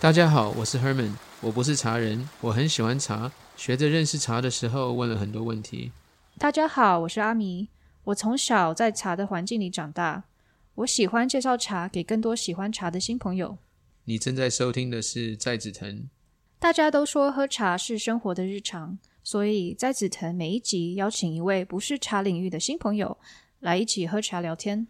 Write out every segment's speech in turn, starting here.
大家好，我是 Herman，我不是茶人，我很喜欢茶，学着认识茶的时候问了很多问题。大家好，我是阿迷，我从小在茶的环境里长大，我喜欢介绍茶给更多喜欢茶的新朋友。你正在收听的是在紫藤。大家都说喝茶是生活的日常，所以在紫藤每一集邀请一位不是茶领域的新朋友来一起喝茶聊天。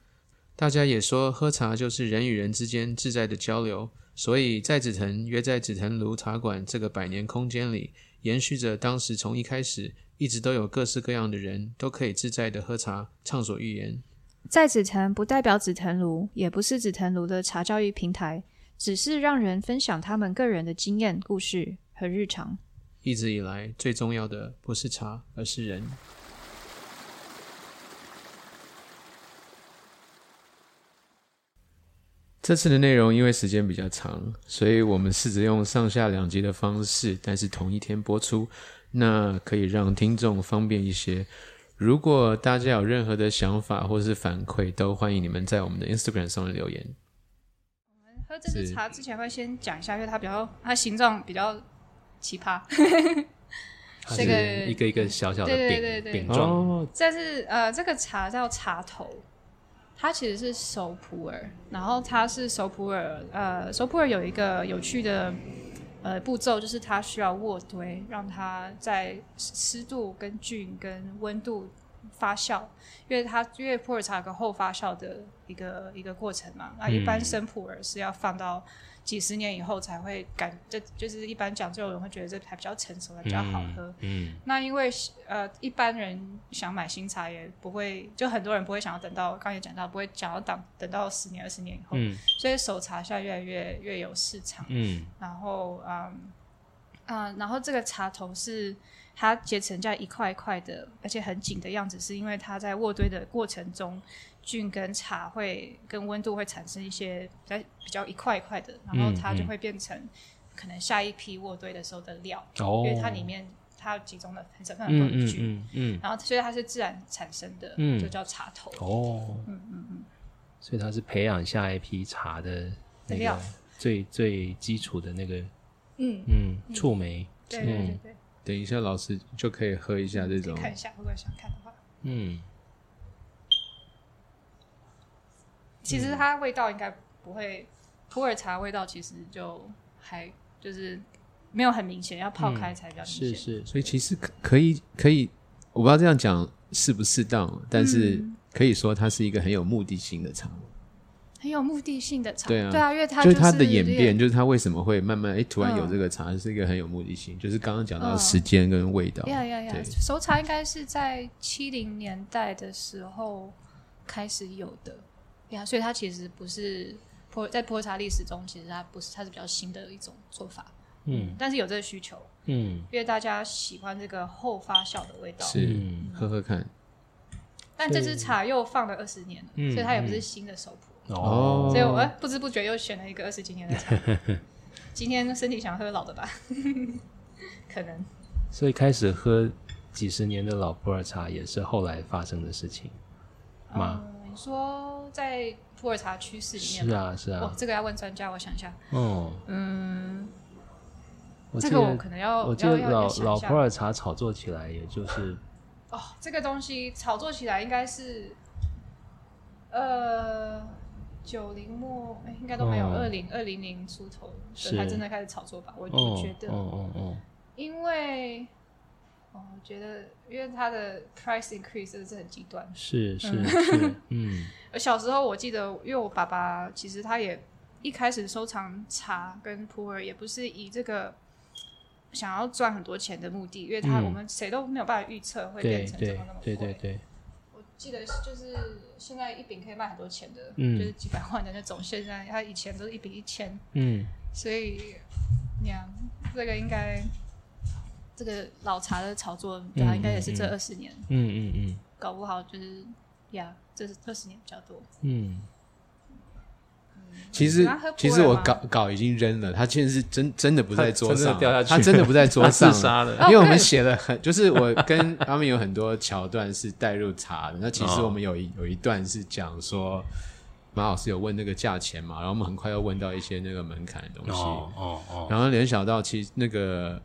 大家也说喝茶就是人与人之间自在的交流，所以在紫藤约在紫藤庐茶馆这个百年空间里，延续着当时从一开始一直都有各式各样的人都可以自在的喝茶，畅所欲言。在紫藤不代表紫藤庐，也不是紫藤庐的茶教育平台，只是让人分享他们个人的经验、故事和日常。一直以来最重要的不是茶，而是人。这次的内容因为时间比较长，所以我们试着用上下两集的方式，但是同一天播出，那可以让听众方便一些。如果大家有任何的想法或是反馈，都欢迎你们在我们的 Instagram 上面留言。我们喝这支茶之前会先讲一下，因为它比较，它形状比较奇葩。这个一个一个小小的饼饼状，这是呃，这个茶叫茶头。它其实是熟普洱，然后它是熟普洱，呃，熟普洱有一个有趣的呃步骤，就是它需要渥堆，让它在湿度、跟菌、跟温度发酵，因为它因为普洱茶有个后发酵的一个一个过程嘛，那一般生普洱是要放到。几十年以后才会感，这就是一般讲，这种人会觉得这还比较成熟，还比较好喝。嗯，那因为呃，一般人想买新茶也不会，就很多人不会想要等到，刚才讲到不会想要等等到十年、二十年以后。嗯，所以手茶现在越来越越有市场。嗯，然后嗯嗯，然后这个茶头是它结成这样一块一块的，而且很紧的样子，是因为它在卧堆的过程中。菌跟茶会跟温度会产生一些比较比较一块一块的，然后它就会变成可能下一批卧堆的时候的料，因为它里面它集中了很少很多菌，嗯嗯，然后所以它是自然产生的，就叫茶头。哦，嗯嗯嗯，所以它是培养下一批茶的那个最最基础的那个，嗯。嗯，触媒。对对对，等一下老师就可以喝一下这种，看一下，如果想看的话，嗯。其实它味道应该不会，普洱茶味道其实就还就是没有很明显，要泡开才比较明显。是是，所以其实可可以可以，我不知道这样讲适不适当，但是可以说它是一个很有目的性的茶，很有目的性的茶。对啊，对啊，因为它就是它的演变，就是它为什么会慢慢哎突然有这个茶，是一个很有目的性，就是刚刚讲到时间跟味道。呀呀呀！熟茶应该是在七零年代的时候开始有的。呀，所以它其实不是泼在泼茶历史中，其实它不是，它是比较新的一种做法。嗯，但是有这个需求，嗯，因为大家喜欢这个后发酵的味道，是喝喝看。但这支茶又放了二十年了，所以它也不是新的熟普哦。所以我不知不觉又选了一个二十几年的茶。今天身体想喝老的吧？可能。所以开始喝几十年的老普洱茶，也是后来发生的事情吗？你说。在普洱茶趋势里面，是啊是啊，这个要问专家，我想一下。哦，嗯，这个我可能要，我记得老老普洱茶炒作起来，也就是哦，这个东西炒作起来应该是呃九零末，哎，应该都没有二零二零零出头，才真的开始炒作吧？我我觉得，哦哦哦，因为。我觉得，因为它的 price increase 是很极端，是是是，嗯。而 小时候我记得，因为我爸爸其实他也一开始收藏茶跟普洱，也不是以这个想要赚很多钱的目的，因为他我们谁都没有办法预测会变成怎么那么贵。对对对。我记得就是现在一饼可以卖很多钱的，就是几百万的那种。现在他以前都是一饼一千，嗯。所以，呀，这个应该。这个老茶的炒作，对啊，应该也是这二十年，嗯嗯嗯，搞不好就是呀，这是二十年比较多，嗯。其实其实我稿稿已经扔了，他现在是真真的不在桌上，掉下去，他真的不在桌上，自杀了。因为我们写了很，就是我跟他们有很多桥段是带入茶的。那其实我们有一有一段是讲说。马老师有问那个价钱嘛，然后我们很快又问到一些那个门槛的东西，哦哦哦，然后联想到其实那个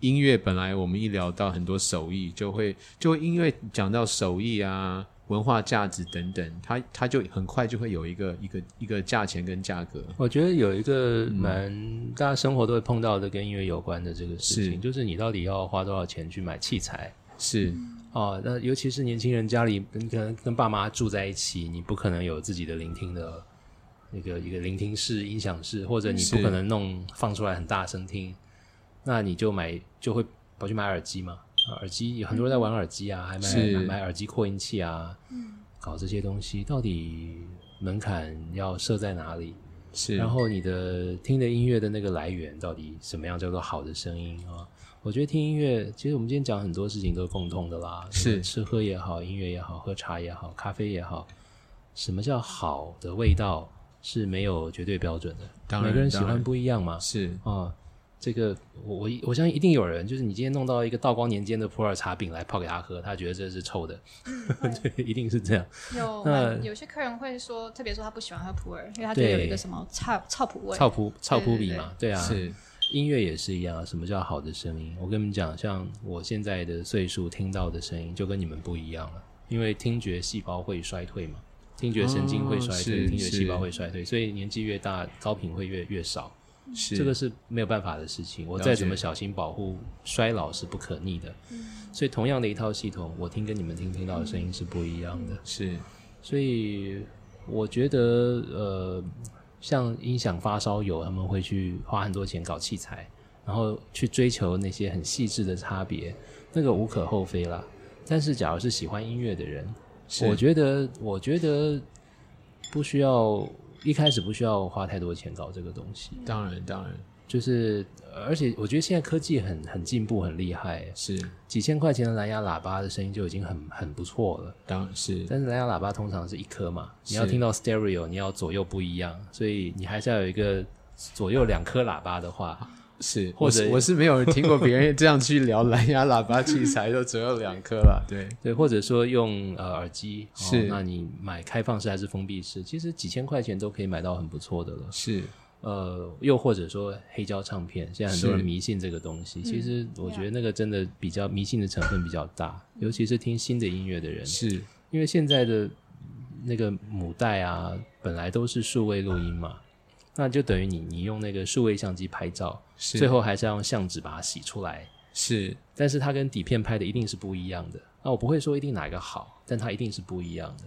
音乐本来我们一聊到很多手艺，就会就会因为讲到手艺啊。文化价值等等，它它就很快就会有一个一个一个价钱跟价格。我觉得有一个蛮大家生活都会碰到的跟音乐有关的这个事情，就是你到底要花多少钱去买器材？是哦，那尤其是年轻人家里可能跟爸妈住在一起，你不可能有自己的聆听的那个一个聆听室、音响室，或者你不可能弄放出来很大声听，那你就买就会跑去买耳机嘛。耳机有很多人在玩耳机啊，还买买耳机扩音器啊，搞这些东西，到底门槛要设在哪里？是，然后你的听的音乐的那个来源到底什么样叫做好的声音啊？我觉得听音乐，其实我们今天讲很多事情都是共通的啦，是吃喝也好，音乐也好，喝茶也好，咖啡也好，什么叫好的味道是没有绝对标准的，当然每个人喜欢不一样嘛，是啊。这个我我我相信一定有人，就是你今天弄到一个道光年间的普洱茶饼来泡给他喝，他觉得这是臭的，对，一定是这样。有那有些客人会说，特别说他不喜欢喝普洱，因为他觉得有一个什么臭臭普味，臭普臭普比嘛，对啊。是音乐也是一样，什么叫好的声音？我跟你们讲，像我现在的岁数听到的声音就跟你们不一样了，因为听觉细胞会衰退嘛，听觉神经会衰退，听觉细胞会衰退，所以年纪越大，高频会越越少。是这个是没有办法的事情，我再怎么小心保护，衰老是不可逆的。所以同样的一套系统，我听跟你们听听到的声音是不一样的。是，所以我觉得呃，像音响发烧友，他们会去花很多钱搞器材，然后去追求那些很细致的差别，那个无可厚非啦。但是假如是喜欢音乐的人，我觉得我觉得不需要。一开始不需要花太多钱搞这个东西，当然当然，就是而且我觉得现在科技很很进步，很厉害，是。几千块钱的蓝牙喇叭的声音就已经很很不错了。当然是，但是蓝牙喇叭通常是一颗嘛，你要听到 stereo，你要左右不一样，所以你还是要有一个左右两颗喇叭的话。是，或者我是没有听过别人这样去聊蓝牙喇叭器材，都只有两颗了。对对，或者说用呃耳机，是，那你买开放式还是封闭式？其实几千块钱都可以买到很不错的了。是，呃，又或者说黑胶唱片，现在很多人迷信这个东西。其实我觉得那个真的比较迷信的成分比较大，尤其是听新的音乐的人，是因为现在的那个母带啊，本来都是数位录音嘛。那就等于你，你用那个数位相机拍照，最后还是要用相纸把它洗出来。是，但是它跟底片拍的一定是不一样的。那我不会说一定哪个好，但它一定是不一样的。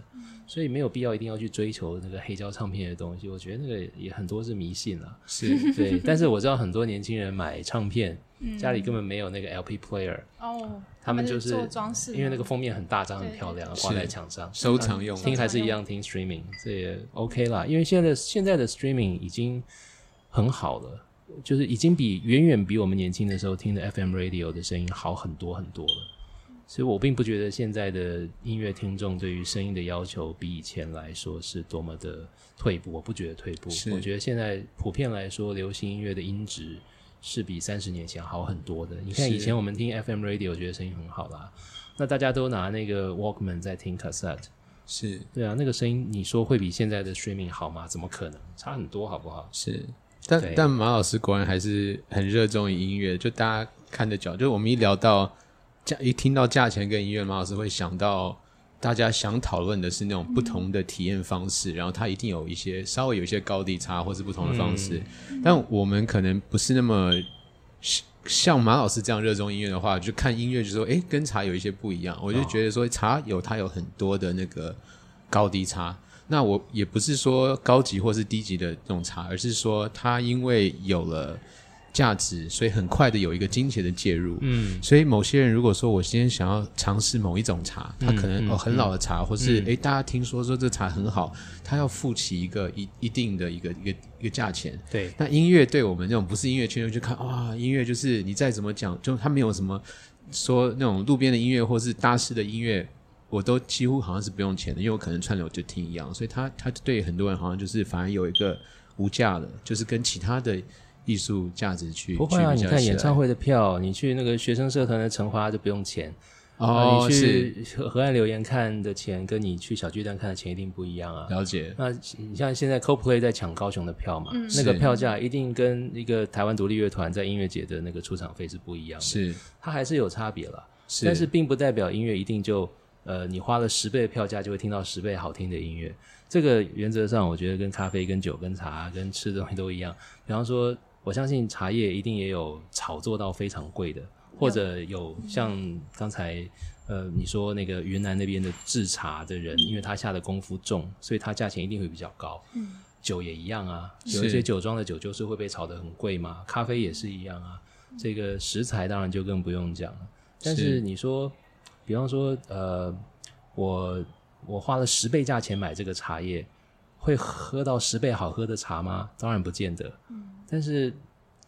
所以没有必要一定要去追求那个黑胶唱片的东西。我觉得那个也很多是迷信了。是 对，但是我知道很多年轻人买唱片，家里根本没有那个 LP player。哦，他们就是做装饰，因为那个封面很大张、很漂亮，挂在墙上收藏用。听还是一样听 streaming，这也 OK 啦。因为现在的现在的 streaming 已经很好了，就是已经比远远比我们年轻的时候听的 FM radio 的声音好很多很多了。所以我并不觉得现在的音乐听众对于声音的要求比以前来说是多么的退步。我不觉得退步，我觉得现在普遍来说，流行音乐的音质。是比三十年前好很多的。你看以前我们听 FM radio，觉得声音很好啦。那大家都拿那个 Walkman 在听 cassette，是对啊，那个声音你说会比现在的 streaming 好吗？怎么可能？差很多，好不好？是，但但马老师果然还是很热衷于音乐。就大家看的角，就我们一聊到价，一听到价钱跟音乐，马老师会想到。大家想讨论的是那种不同的体验方式，然后它一定有一些稍微有一些高低差，或是不同的方式。但我们可能不是那么像马老师这样热衷音乐的话，就看音乐就说，哎，跟茶有一些不一样。我就觉得说，茶有它有很多的那个高低差。那我也不是说高级或是低级的这种茶，而是说它因为有了。价值，所以很快的有一个金钱的介入。嗯，所以某些人如果说我今天想要尝试某一种茶，他可能哦很老的茶，或是诶大家听说说这茶很好，他要付起一个一一定的一个一个一个价钱。对，那音乐对我们这种不是音乐圈就看哇，音乐就是你再怎么讲，就他没有什么说那种路边的音乐或是大师的音乐，我都几乎好像是不用钱的，因为我可能串流就听一样，所以他他对很多人好像就是反而有一个无价的，就是跟其他的。艺术价值去不会啊！你看演唱会的票，你去那个学生社团的成花就不用钱，哦，你去河河岸留言看的钱，跟你去小巨蛋看的钱一定不一样啊。了解，那你像现在 CoPlay 在抢高雄的票嘛，那个票价一定跟一个台湾独立乐团在音乐节的那个出场费是不一样的，是它还是有差别了。是，但是并不代表音乐一定就呃，你花了十倍的票价就会听到十倍好听的音乐。这个原则上，我觉得跟咖啡、跟酒、跟茶、跟吃的东西都一样。比方说，我相信茶叶一定也有炒作到非常贵的，或者有像刚才呃你说那个云南那边的制茶的人，因为他下的功夫重，所以他价钱一定会比较高。嗯，酒也一样啊，有一些酒庄的酒就是会被炒得很贵嘛，咖啡也是一样啊。这个食材当然就更不用讲了。但是是你说，比方说，呃，我我花了十倍价钱买这个茶叶，会喝到十倍好喝的茶吗？当然不见得。嗯，但是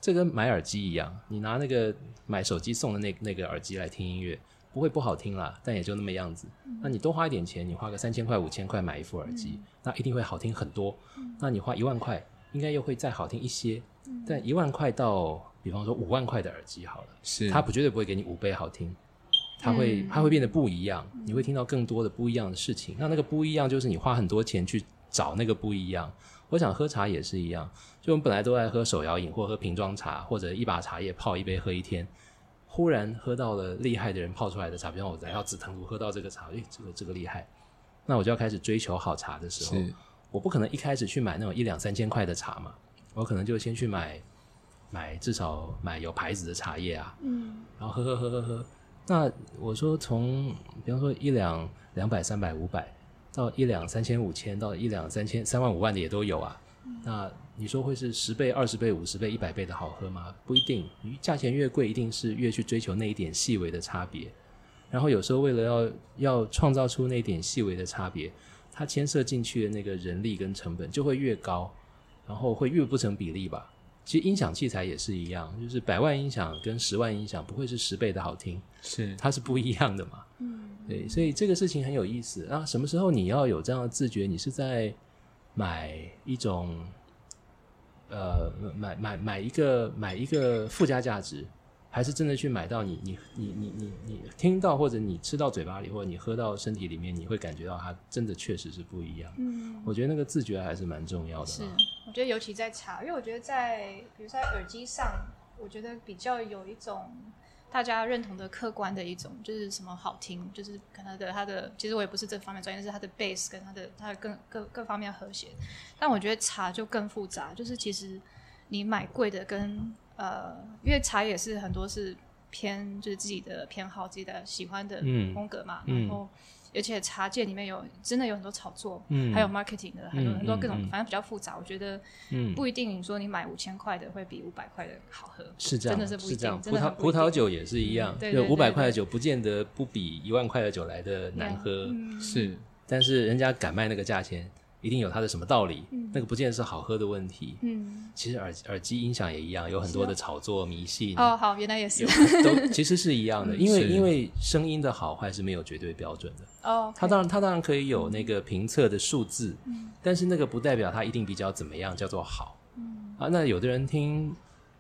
这跟买耳机一样，你拿那个买手机送的那那个耳机来听音乐，不会不好听啦，但也就那么样子。那你多花一点钱，你花个三千块、五千块买一副耳机，那一定会好听很多。那你花一万块，应该又会再好听一些。但一万块到，比方说五万块的耳机好了。是它不绝对不会给你五倍好听，它会、它会变得不一样，你会听到更多的不一样的事情。那那个不一样就是你花很多钱去找那个不一样。我想喝茶也是一样，就我们本来都爱喝手摇饮或喝瓶装茶，或者一把茶叶泡一杯喝一天。忽然喝到了厉害的人泡出来的茶，比方我来到紫藤庐喝到这个茶，诶，这个这个厉害，那我就要开始追求好茶的时候，我不可能一开始去买那种一两三千块的茶嘛，我可能就先去买买至少买有牌子的茶叶啊，嗯，然后喝喝喝喝喝。那我说从比方说一两两百、三百、五百到一两三千、五千到一两三千、三万、五万的也都有啊。那你说会是十倍、二十倍、五十倍、一百倍的好喝吗？不一定，价钱越贵，一定是越去追求那一点细微的差别。然后有时候为了要要创造出那一点细微的差别，它牵涉进去的那个人力跟成本就会越高，然后会越不成比例吧。其实音响器材也是一样，就是百万音响跟十万音响不会是十倍的好听，是它是不一样的嘛。嗯，对，所以这个事情很有意思啊。什么时候你要有这样的自觉？你是在买一种呃买买买一个买一个附加价值，还是真的去买到你你你你你你听到或者你吃到嘴巴里或者你喝到身体里面，你会感觉到它真的确实是不一样。嗯，我觉得那个自觉还是蛮重要的是。，我觉得尤其在茶，因为我觉得在比如在耳机上，我觉得比较有一种大家认同的客观的一种，就是什么好听，就是可能的它的，其实我也不是这方面专业，是它的 base 跟它的它的各各各方面和谐。但我觉得茶就更复杂，就是其实你买贵的跟呃，因为茶也是很多是偏就是自己的偏好、自己的喜欢的嗯风格嘛，嗯然后。而且茶界里面有真的有很多炒作，嗯还有 marketing 的，很多、嗯很多各种，反正比较复杂。我觉得嗯，不一定，你说你买五千块的会比五百块的好喝，是这样，真的是不一这样。定，葡萄葡萄酒也是一样，对就五百块的酒不见得不比一万块的酒来的难喝，嗯是但是人家敢卖那个价钱，一定有它的什么道理，嗯。那个不见得是好喝的问题。嗯，其实耳耳机音响也一样，有很多的炒作迷信，哦，好，原来也是。有都 其实是一样的，因为因为声音的好坏是没有绝对标准的。哦，它当然，它当然可以有那个评测的数字，嗯。但是那个不代表它一定比较怎么样叫做好。嗯。啊，那有的人听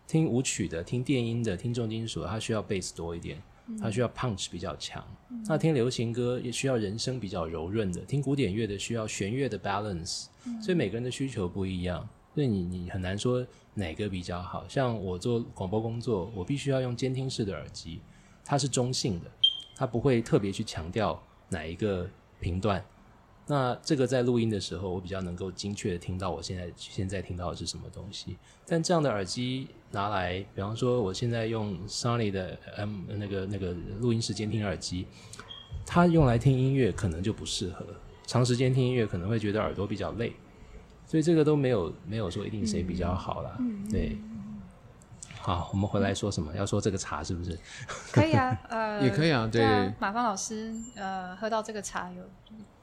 听舞曲的、听电音的、听重金属的，他需要 bass 多一点，它需要 punch 比较强。那听流行歌也需要人声比较柔润的，听古典乐的需要弦乐的 balance。所以每个人的需求不一样，所以你你很难说哪个比较好。像我做广播工作，我必须要用监听式的耳机，它是中性的，它不会特别去强调哪一个频段。那这个在录音的时候，我比较能够精确的听到我现在现在听到的是什么东西。但这样的耳机拿来，比方说我现在用 Sony 的 M 那个那个录音室监听耳机，它用来听音乐可能就不适合，长时间听音乐可能会觉得耳朵比较累，所以这个都没有没有说一定谁比较好啦。对。好，我们回来说什么？要说这个茶是不是？可以啊，呃，也可以啊对啊，马芳老师，呃，喝到这个茶有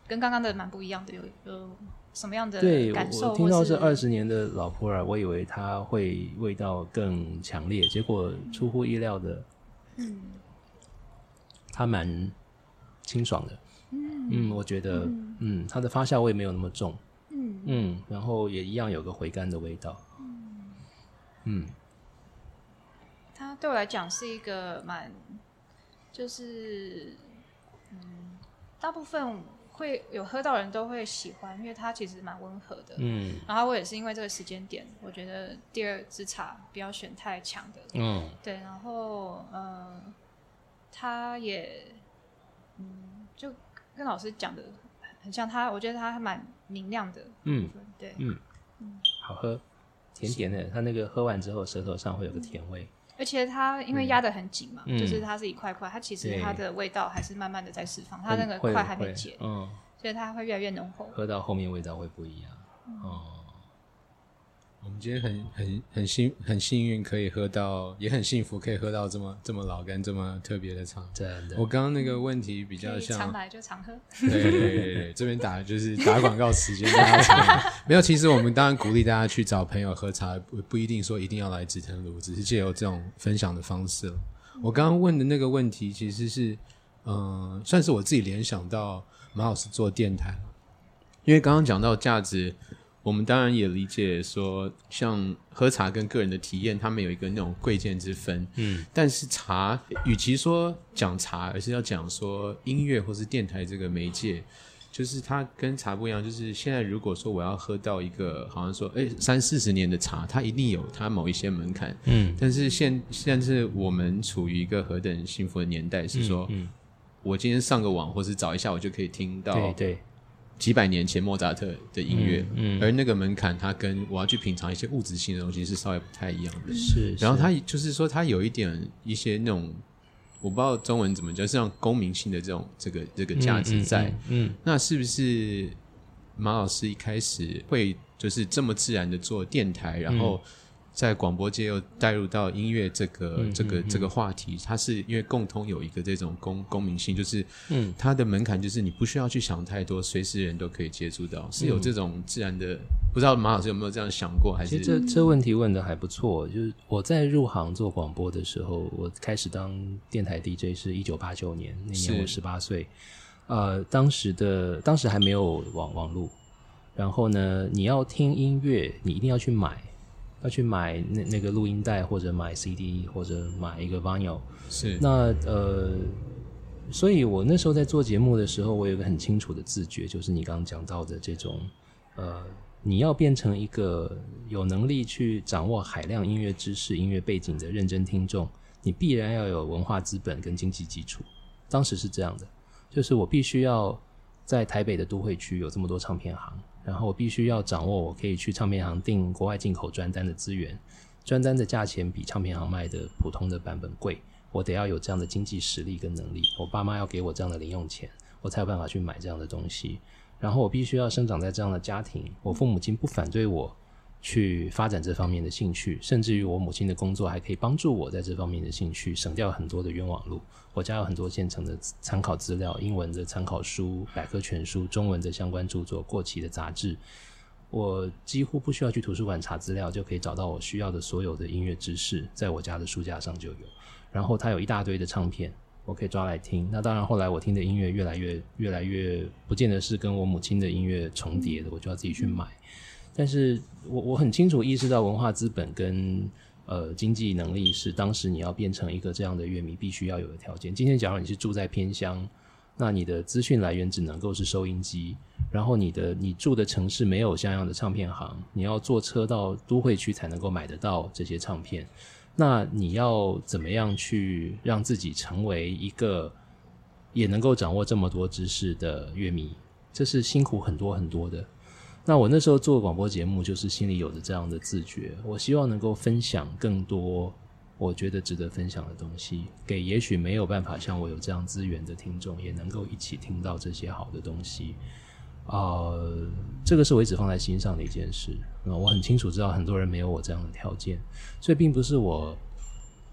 跟刚刚的蛮不一样的，有有什么样的对，感受？我听到或是二十年的老普洱，我以为它会味道更强烈，结果出乎意料的，嗯它蛮清爽的。嗯我觉得，嗯，它的发酵味没有那么重，嗯嗯，然后也一样有个回甘的味道。嗯，它对我来讲是一个蛮，就是大部分会有喝到人都会喜欢，因为它其实蛮温和的。嗯。然后我也是因为这个时间点，我觉得第二支茶不要选太强的，嗯。对，然后呃，它也嗯，就跟老师讲的很像它，我觉得它还蛮明亮的部嗯，对，嗯，好喝，甜甜的，它那个喝完之后舌头上会有个甜味。而且它因为压得很紧嘛，嗯就是它是一块块，它其实它的味道还是慢慢的在释放，它那个块还没会解，嗯，所以它会越来越浓厚。喝到后面味道会不一样。哦，我们今天很很很幸很幸运可以喝到，也很幸福可以喝到这么这么老干这么特别的茶。真的我，刚刚那个问题比较像常像，来就常喝，对对对对对，这边打的就是打广告时间，没有。其实我们当然鼓励大家去找朋友喝茶，不不一定说一定要来紫藤庐，只是借由这种分享的方式了。我刚刚问的那个问题，其实是嗯、算是我自己联想到马老师做电台了，因为刚刚讲到价值，我们当然也理解说，像喝茶跟个人的体验，他们有一个那种贵贱之分。嗯，但是茶，与其说讲茶，而是要讲说音乐或是电台这个媒介，就是它跟茶不一样。就是现在如果说我要喝到一个，好像说，哎，三四十年的茶，它一定有它某一些门槛。嗯，但是现现在是我们处于一个何等幸福的年代，是说、嗯，我今天上个网或是找一下，我就可以听到对对，几百年前莫扎特的音乐，嗯，而那个门槛，它跟我要去品尝一些物质性的东西是稍微不太一样的。是，是然后它就是说，它有一点一些那种，我不知道中文怎么讲，是像公民性的这种这个这个价值在。，嗯，那是不是马老师一开始会就是这么自然的做电台，然后在广播界又带入到音乐这个、这个这个话题？它是因为共通有一个这种公公民性，就是嗯它的门槛就是你不需要去想太多，随时人都可以接触到，是有这种自然的。不知道马老师有没有这样想过？还是其实这这问题问的还不错，就是我在入行做广播的时候，我开始当电台 DJ 是一九八九年，那年我是十八岁，呃，当时的当时还没有网网络，然后呢，你要听音乐，你一定要去买，要去买那那个录音带或者买 CD 或者买一个 vinyl，是那呃，所以我那时候在做节目的时候，我有一个很清楚的自觉，就是你刚刚讲到的这种呃，你要变成一个有能力去掌握海量音乐知识、音乐背景的认真听众，你必然要有文化资本跟经济基础。当时是这样的，就是我必须要在台北的都会区有这么多唱片行，然后我必须要掌握我可以去唱片行订国外进口专单的资源，专单的价钱比唱片行卖的普通的版本贵，我得要有这样的经济实力跟能力，我爸妈要给我这样的零用钱，我才有办法去买这样的东西。然后我必须要生长在这样的家庭，我父母亲不反对我去发展这方面的兴趣，甚至于我母亲的工作还可以帮助我在这方面的兴趣省掉很多的冤枉路。我家有很多现成的参考资料，英文的参考书、百科全书、中文的相关著作、过期的杂志。我几乎不需要去图书馆查资料，就可以找到我需要的所有的音乐知识，在我家的书架上就有。然后它有一大堆的唱片，我可以抓来听。那当然，后来我听的音乐越来越越来越，不见得是跟我母亲的音乐重叠的，我就要自己去买。但是我我很清楚意识到文化资本跟呃经济能力是当时你要变成一个这样的乐迷必须要有的条件。今天假如你是住在偏乡，那你的资讯来源只能够是收音机，然后你的你住的城市没有像样的唱片行，你要坐车到都会区才能够买得到这些唱片。那你要怎么样去让自己成为一个也能够掌握这么多知识的乐迷？这是辛苦很多很多的。那我那时候做广播节目，就是心里有着这样的自觉，我希望能够分享更多我觉得值得分享的东西，给也许没有办法像我有这样资源的听众，也能够一起听到这些好的东西。呃，这个是我一直放在心上的一件事。那、我很清楚知道很多人没有我这样的条件，所以并不是我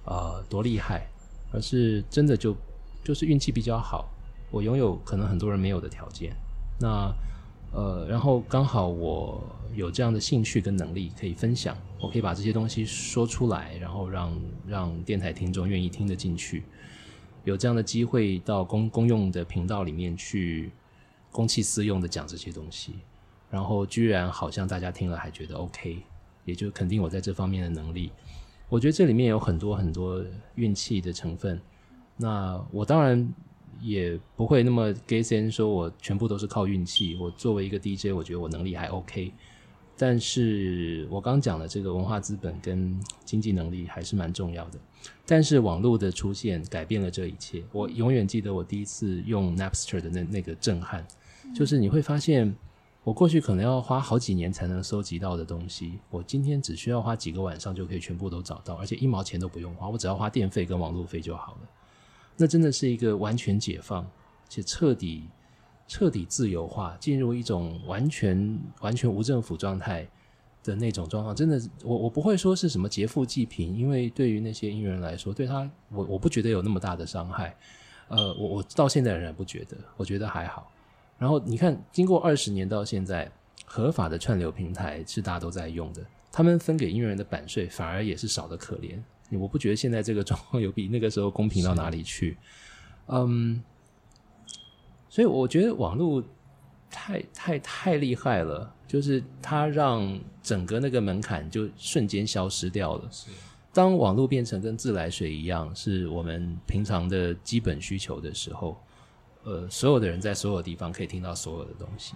呃多厉害，而是真的就就是运气比较好，我拥有可能很多人没有的条件。那呃，然后刚好我有这样的兴趣跟能力可以分享，我可以把这些东西说出来，然后让让电台听众愿意听得进去，有这样的机会到公公用的频道里面去公器私用的讲这些东西，然后居然好像大家听了还觉得 OK，也就肯定我在这方面的能力。我觉得这里面有很多很多运气的成分。那我当然也不会那么 gay 先说我全部都是靠运气。我作为一个 DJ，我觉得我能力还 OK。但是我刚讲的这个文化资本跟经济能力还是蛮重要的。但是网络的出现改变了这一切。我永远记得我第一次用 Napster 的那那个震撼，就是你会发现，我过去可能要花好几年才能搜集到的东西，我今天只需要花几个晚上就可以全部都找到，而且一毛钱都不用花，我只要花电费跟网络费就好了。那真的是一个完全解放且彻底。彻底自由化，进入一种完全完全无政府状态的那种状况，真的，我我不会说是什么劫富济贫，因为对于那些音乐人来说，对他，我我不觉得有那么大的伤害。呃，我我到现在仍然不觉得，我觉得还好。然后你看，经过二十年到现在，合法的串流平台是大家都在用的，他们分给音乐人的版税反而也是少的可怜。我不觉得现在这个状况有比那个时候公平到哪里去。嗯。所以我觉得网络太太太厉害了，就是它让整个那个门槛就瞬间消失掉了。是，当网络变成跟自来水一样，是我们平常的基本需求的时候，呃，所有的人在所有地方可以听到所有的东西，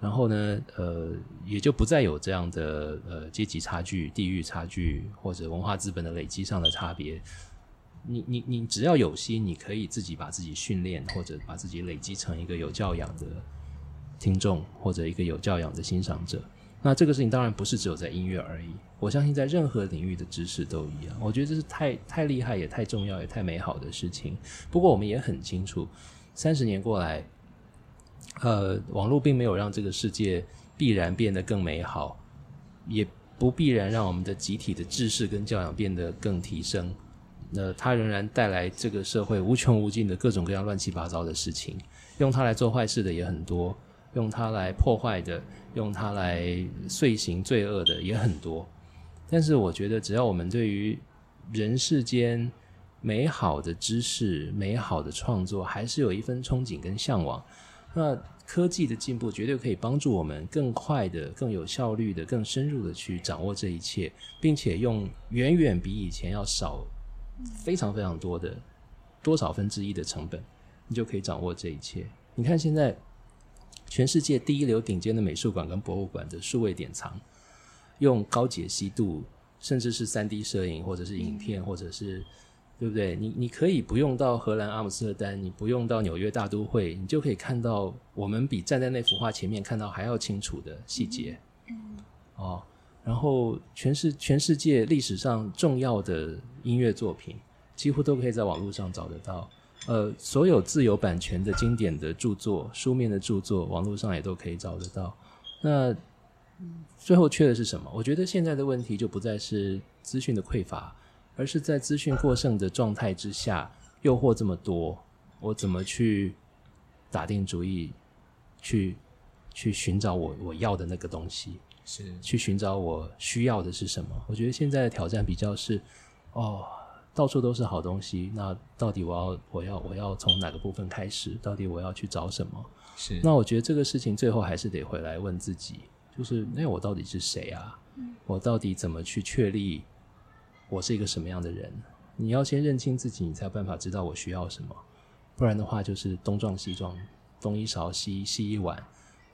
然后呢，呃，也就不再有这样的呃阶级差距、地域差距或者文化资本的累积上的差别。你你你只要有心，你可以自己把自己训练，或者把自己累积成一个有教养的听众，或者一个有教养的欣赏者。那这个事情当然不是只有在音乐而已，我相信在任何领域的知识都一样。我觉得这是太太厉害，也太重要，也太美好的事情。不过我们也很清楚，三十年过来，呃，网络并没有让这个世界必然变得更美好，也不必然让我们的集体的知识跟教养变得更提升。那它仍然带来这个社会无穷无尽的各种各样乱七八糟的事情，用它来做坏事的也很多，用它来破坏的，用它来遂行罪恶的也很多。但是我觉得，只要我们对于人世间美好的知识、美好的创作，还是有一份憧憬跟向往，那科技的进步绝对可以帮助我们更快的、更有效率的、更深入的去掌握这一切，并且用远远比以前要少。非常非常多的多少分之一的成本，你就可以掌握这一切。你看现在全世界第一流顶尖的美术馆跟博物馆的数位典藏，用高解析度，甚至是三 D 摄影，或者是影片，或者是对不对？你你可以不用到荷兰阿姆斯特丹，你不用到纽约大都会，你就可以看到我们比站在那幅画前面看到还要清楚的细节。嗯，哦。然后，全世全世界历史上重要的音乐作品，几乎都可以在网络上找得到。呃，所有自由版权的经典的著作、书面的著作，网络上也都可以找得到。那最后缺的是什么？我觉得现在的问题就不再是资讯的匮乏，而是在资讯过剩的状态之下，诱惑这么多，我怎么去打定主意，去去寻找我我要的那个东西？是去寻找我需要的是什么？我觉得现在的挑战比较是，哦，到处都是好东西，那到底我要我要我要从哪个部分开始？到底我要去找什么？是那我觉得这个事情最后还是得回来问自己，就是那我到底是谁啊？我到底怎么去确立我是一个什么样的人？你要先认清自己，你才有办法知道我需要什么。不然的话，就是东撞西撞，东一勺西西一碗。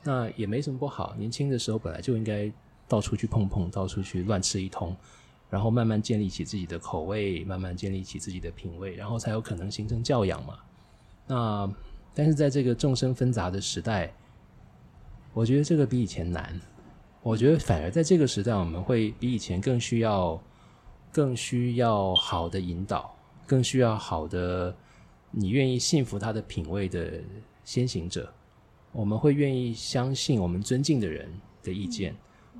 那也没什么不好，年轻的时候本来就应该到处去碰碰，到处去乱吃一通，然后慢慢建立起自己的口味，慢慢建立起自己的品味，然后才有可能形成教养嘛。那但是在这个众生纷杂的时代，我觉得这个比以前难。我觉得反而在这个时代，我们会比以前更需要、更需要好的引导，更需要好的你愿意信服他的品味的先行者。我们会愿意相信我们尊敬的人的意见，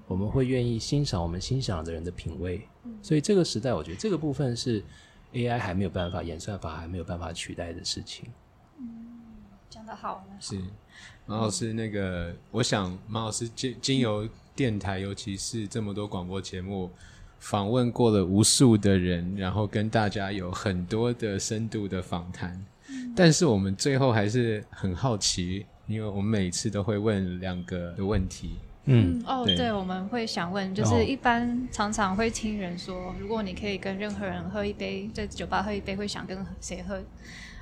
我们会愿意欣赏我们欣赏的人的品味。所以这个时代，我觉得这个部分是 AI 还没有办法演算法还没有办法取代的事情。嗯，讲得好。是马老师，那个我想马老师经经由电台，尤其是这么多广播节目，访问过了无数的人，然后跟大家有很多的深度的访谈。但是我们最后还是很好奇。因为我们每次都会问两个的问题，嗯，哦，对，我们会想问，就是一般常常会听人说，如果你可以跟任何人喝一杯，在酒吧喝一杯，会想跟谁喝？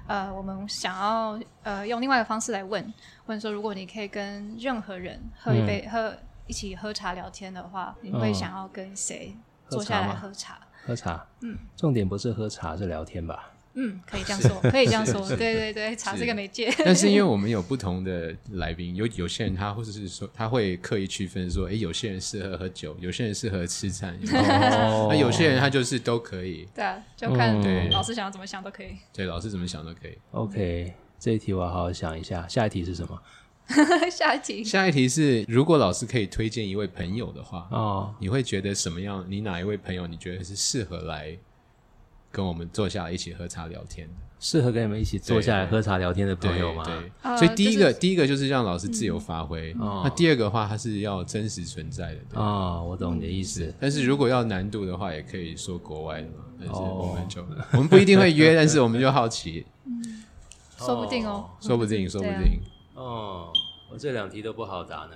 呃，我们想要呃用另外一个方式来问问说，如果你可以跟任何人喝一杯、喝一起喝茶聊天的话，你会嗯想要跟谁喝坐下来喝茶？喝茶，嗯，重点不是喝茶，是聊天吧？嗯，可以这样说，可以这样说，对对对，茶是这个媒介，但是因为我们有不同的来宾，有有些人他或者是说他会刻意区分说，哎，有些人适合喝酒，有些人适合吃饭，哦那有些人他就是都可以。对啊，就看嗯老师想要怎么想都可以。对，老师怎么想都可以。OK，这一题我要好好想一下。下一题是什么？下一题，下一题是，如果老师可以推荐一位朋友的话，哦，你会觉得什么样？你哪一位朋友你觉得是适合来跟我们坐下来一起喝茶聊天的？适合跟你们一起坐下来喝茶聊天的朋友吗？对，呃所以第一个、就是第一个就是让老师自由发挥。哦那第二个的话，它是要真实存在的。对哦，我懂你的意思。但是如果要难度的话，也可以说国外的嘛。但是哦我们就、我们不一定会约，但是我们就好奇，说不定哦。说不定，说不定。哦，我这两题都不好答呢。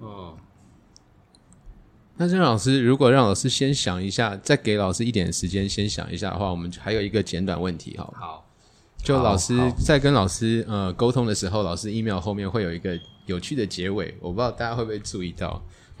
哦，那郑老师，如果让老师先想一下，再给老师一点时间先想一下的话，我们还有一个简短问题哈。好，就老师在跟老师呃沟通的时候，老师 email 后面会有一个有趣的结尾，我不知道大家会不会注意到。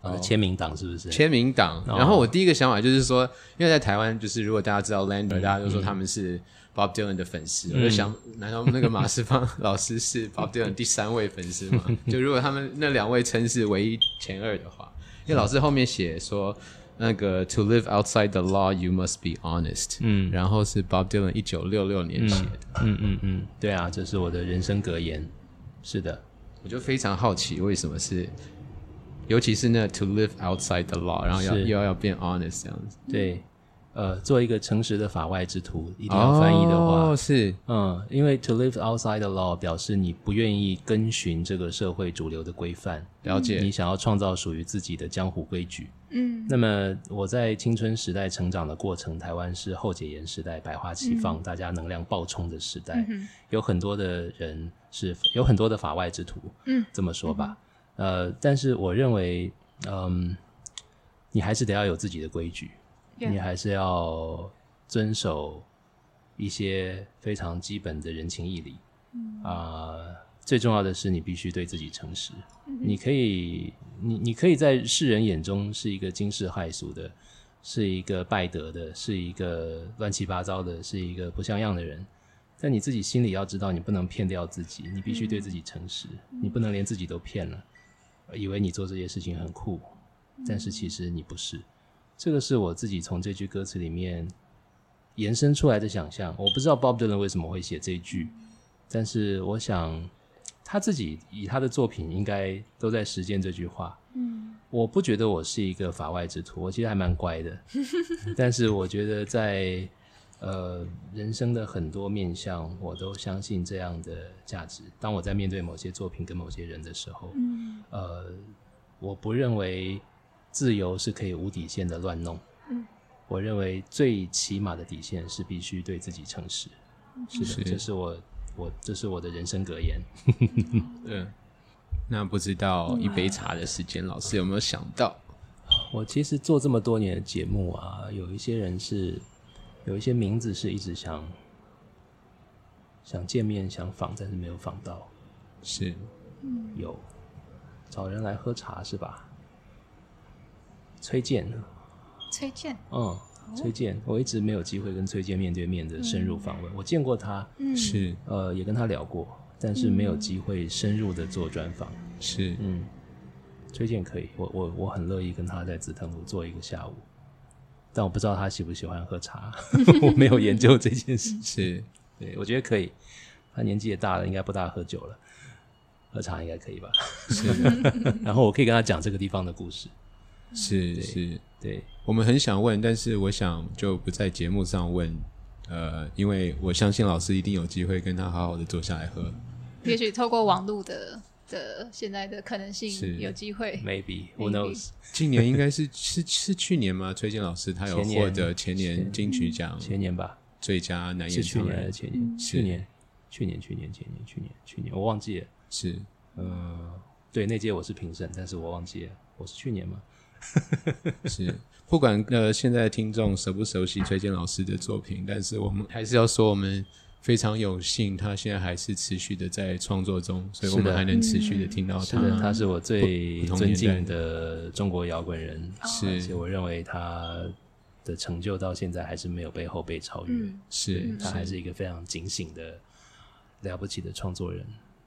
呃，签名档是不是？签名档。哦然后我第一个想法就是说，因为在台湾，就是如果大家知道 Lander，、大家都说他们是 Bob Dylan 的粉丝，我就想，难道那个马世芳老师是 Bob Dylan 第三位粉丝吗？就如果他们那两位称是唯一前二的话，因为老师后面写说。那个 To live outside the law, you must be honest。嗯然后是 Bob Dylan 一九六六年写的。嗯嗯嗯，对啊，这是我的人生格言。是的，我就非常好奇，为什么是，尤其是那 To live outside the law，然后要是又要变 honest 这样子。对，呃，做一个诚实的法外之徒，一定要翻译的话，哦、是。嗯，因为 to live outside the law 表示你不愿意跟循这个社会主流的规范，了解。你想要创造属于自己的江湖规矩。嗯，那么我在青春时代成长的过程，台湾是后解严时代，百花齐放，大家能量爆冲的时代，有很多的人是有很多的法外之徒，嗯，这么说吧，呃，但是我认为，嗯，你还是得要有自己的规矩你还是要遵守一些非常基本的人情义理，啊、最重要的是你必须对自己诚实。你可以，你你可以在世人眼中是一个惊世骇俗的，是一个败德的，是一个乱七八糟的，是一个不像样的人。但你自己心里要知道，你不能骗掉自己，你必须对自己诚实，你不能连自己都骗了，以为你做这些事情很酷，但是其实你不是。这个是我自己从这句歌词里面延伸出来的想象。我不知道 Bob Dylan 为什么会写这一句，但是我想他自己以他的作品应该都在实践这句话。嗯，我不觉得我是一个法外之徒，我其实还蛮乖的，但是我觉得在呃人生的很多面向，我都相信这样的价值。当我在面对某些作品跟某些人的时候，嗯，呃，我不认为自由是可以无底线的乱弄。嗯，我认为最起码的底线是必须对自己诚实。是的，是这是我我这是我的人生格言。嗯，那不知道一杯茶的时间，老师有没有想到？我其实做这么多年的节目啊，有一些人是有一些名字是一直想想见面、想访，但是没有访到。是有找人来喝茶是吧？崔健，崔健，嗯，崔健，我一直没有机会跟崔健面对面的深入访问。我见过他，嗯，是。呃，也跟他聊过，但是没有机会深入的做专访。是，嗯，崔健可以，我我我很乐意跟他在紫藤路坐一个下午，但我不知道他喜不喜欢喝茶，我没有研究这件事。是。对，我觉得可以，他年纪也大了，应该不大喝酒了，喝茶应该可以吧？是。然后我可以跟他讲这个地方的故事。是是，对，我们很想问，但是我想就不在节目上问。呃，因为我相信老师一定有机会跟他好好的坐下来喝。也许透过网络的的现在的可能是性，有机会。Maybe who knows？今年应该是是是去年吗？崔健老师他有获得前年金曲奖前年吧，最佳男演唱人去年还是，前年？去年，去年，去年，前年，去年，去年，我忘记了。是呃，对，那届我是评审，但是我忘记了，我是去年吗？是，不管呃现在听众熟不熟悉崔健老师的作品，但是我们还是要说，我们非常有幸，他现在还是持续的在创作中，所以我们还能持续的听到他。是的，他是我最尊敬的中国摇滚人，是而且我认为他的成就到现在还是没有被后辈超越，嗯是他还是一个非常警醒的、了不起的创作人。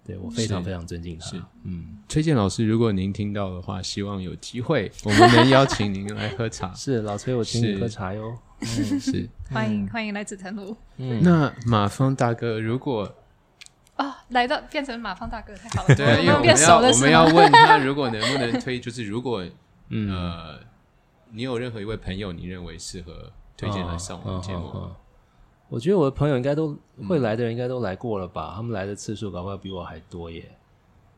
对我非常非常尊敬他。是嗯，崔健老师，如果您听到的话，希望有机会 我们能邀请您来喝茶。是老崔，我请你是喝茶哟。是，欢迎欢迎来紫藤路嗯，那马芳大哥，如果啊，来到变成马芳大哥太好了，对啊，我们变因为我们要我们要？问他，如果能不能推，就是如果嗯呃，你有任何一位朋友，你认为适合推荐来上我们节目？我觉得我的朋友应该都会来的人，应该都来过了吧？他们来的次数搞不好比我还多耶。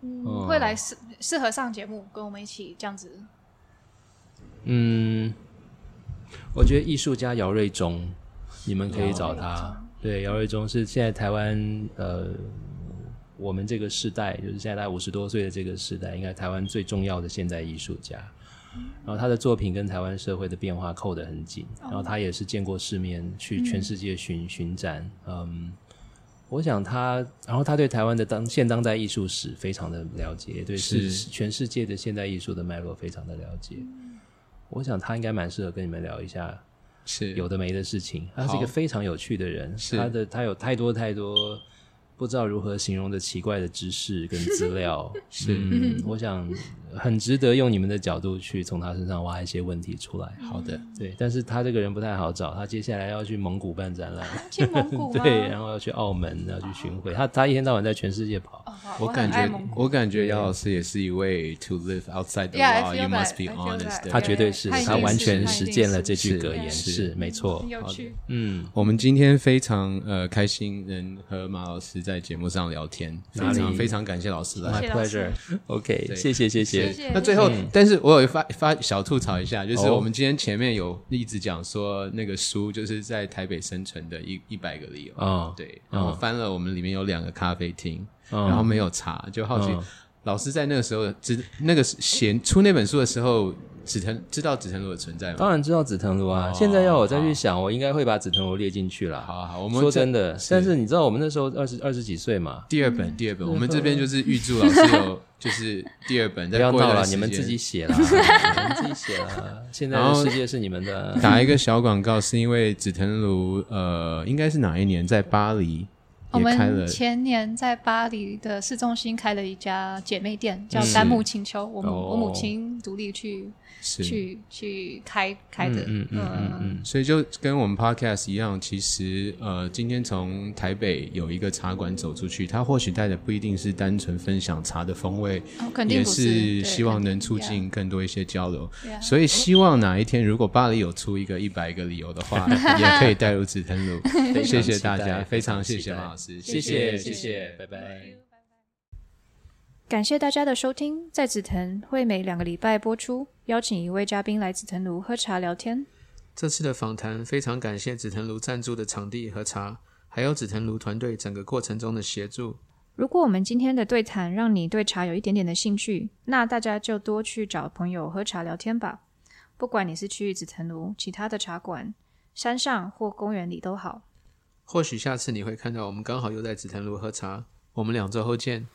嗯会来适适合上节目，跟我们一起这样子。嗯，我觉得艺术家姚瑞忠，你们可以找他。对，姚瑞忠是现在台湾呃，我们这个世代，就是现在大概五十多岁的这个时代，应该台湾最重要的现代艺术家。然后他的作品跟台湾社会的变化扣得很紧，然后他也是见过世面，去全世界巡巡展。嗯，我想他，然后他对台湾的当现当代艺术史非常的了解，也对是是全世界的现代艺术的脉络非常的了解。我想他应该蛮适合跟你们聊一下是有的没的事情。他是一个非常有趣的人，他的他有太多太多不知道如何形容的奇怪的知识跟 资料。是嗯，我想很值得用你们的角度去从他身上挖一些问题出来。好的，对，但是他这个人不太好找，他接下来要去蒙古办展览，去蒙古？对，然后要去澳门，要去巡回，他他一天到晚在全世界跑。我感觉我感觉姚老师也是一位 to live outside the law, you must be honest。他绝对是，他完全实践了是这句格言，是是没错。很。有趣。嗯，我们今天非常呃开心能和马老师在节目上聊天，非常非常感谢老师来。My 谢谢谢谢谢。那最后但是我有发发小吐槽一下，就是哦。我们今天前面有一直讲说那个书就是在台北生存的一一百个理由，哦。对，然后翻了我们里面有两个咖啡厅，嗯然后没有查，就好奇嗯老师在那个时候只那个写出那本书的时候，紫藤知道紫藤路的存在吗？当然知道紫藤庐啊，哦现在要我再去想，我应该会把紫藤庐列进去了。好好，我们这说真的，但是你知道我们那时候二十二十几岁嘛，第二本，第二本，我们这边就是预祝老师有 就是第二本，不要闹了，你们自己写啦，你们自己写啦。现在的世界是你们的，打一个小广告，是因为紫藤庐呃，应该是哪一年在巴黎我们前年在巴黎的市中心开了一家姐妹店，叫是丹木清秋。我们哦我母亲独立去，去去开开的。嗯嗯嗯嗯所以就跟我们 podcast 一样，其实呃，今天从台北有一个茶馆走出去，它或许带的不一定是单纯分享茶的风味，哦，肯定也是希望能促进更多一些交流。所以希望哪一天如果巴黎有出一个一百个理由的话，也可以带入紫藤路。谢谢大家，非常谢谢马老师，谢谢谢谢，拜拜。感谢大家的收听，在紫藤会每两个礼拜播出，邀请一位嘉宾来紫藤庐喝茶聊天。这次的访谈非常感谢紫藤庐赞助的场地和茶，还有紫藤庐团队整个过程中的协助。如果我们今天的对谈让你对茶有一点点的兴趣，那大家就多去找朋友喝茶聊天吧。不管你是去紫藤庐、其他的茶馆、山上或公园里都好。或许下次你会看到我们刚好又在紫藤庐喝茶。我们两周后见。